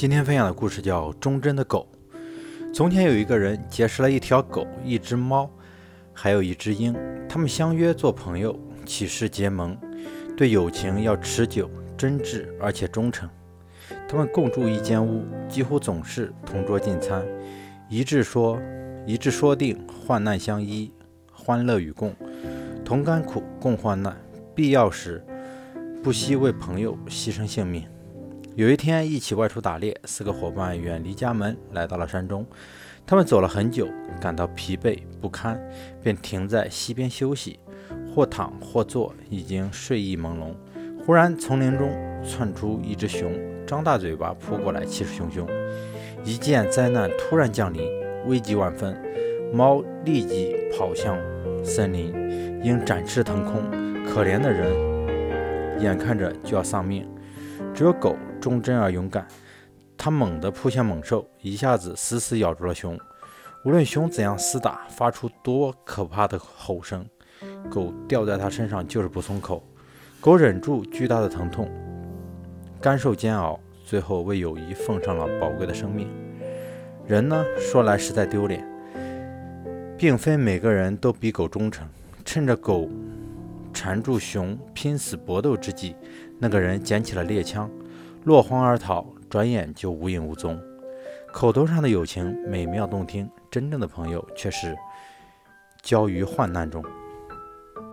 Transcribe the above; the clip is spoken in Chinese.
今天分享的故事叫《忠贞的狗》。从前有一个人结识了一条狗、一只猫，还有一只鹰。他们相约做朋友，起誓结盟，对友情要持久、真挚而且忠诚。他们共住一间屋，几乎总是同桌进餐，一致说一致说定患难相依，欢乐与共，同甘苦，共患难，必要时不惜为朋友牺牲性命。有一天，一起外出打猎，四个伙伴远离家门，来到了山中。他们走了很久，感到疲惫不堪，便停在溪边休息，或躺或坐，已经睡意朦胧。忽然，丛林中窜出一只熊，张大嘴巴扑过来，气势汹汹。一见灾难突然降临，危急万分，猫立即跑向森林，鹰展翅腾空。可怜的人眼看着就要丧命，只有狗。忠贞而勇敢，它猛地扑向猛兽，一下子死死咬住了熊。无论熊怎样厮打，发出多可怕的吼声，狗吊在它身上就是不松口。狗忍住巨大的疼痛，干受煎熬，最后为友谊奉上了宝贵的生命。人呢，说来实在丢脸，并非每个人都比狗忠诚。趁着狗缠住熊拼死搏斗之际，那个人捡起了猎枪。落荒而逃，转眼就无影无踪。口头上的友情美妙动听，真正的朋友却是交于患难中。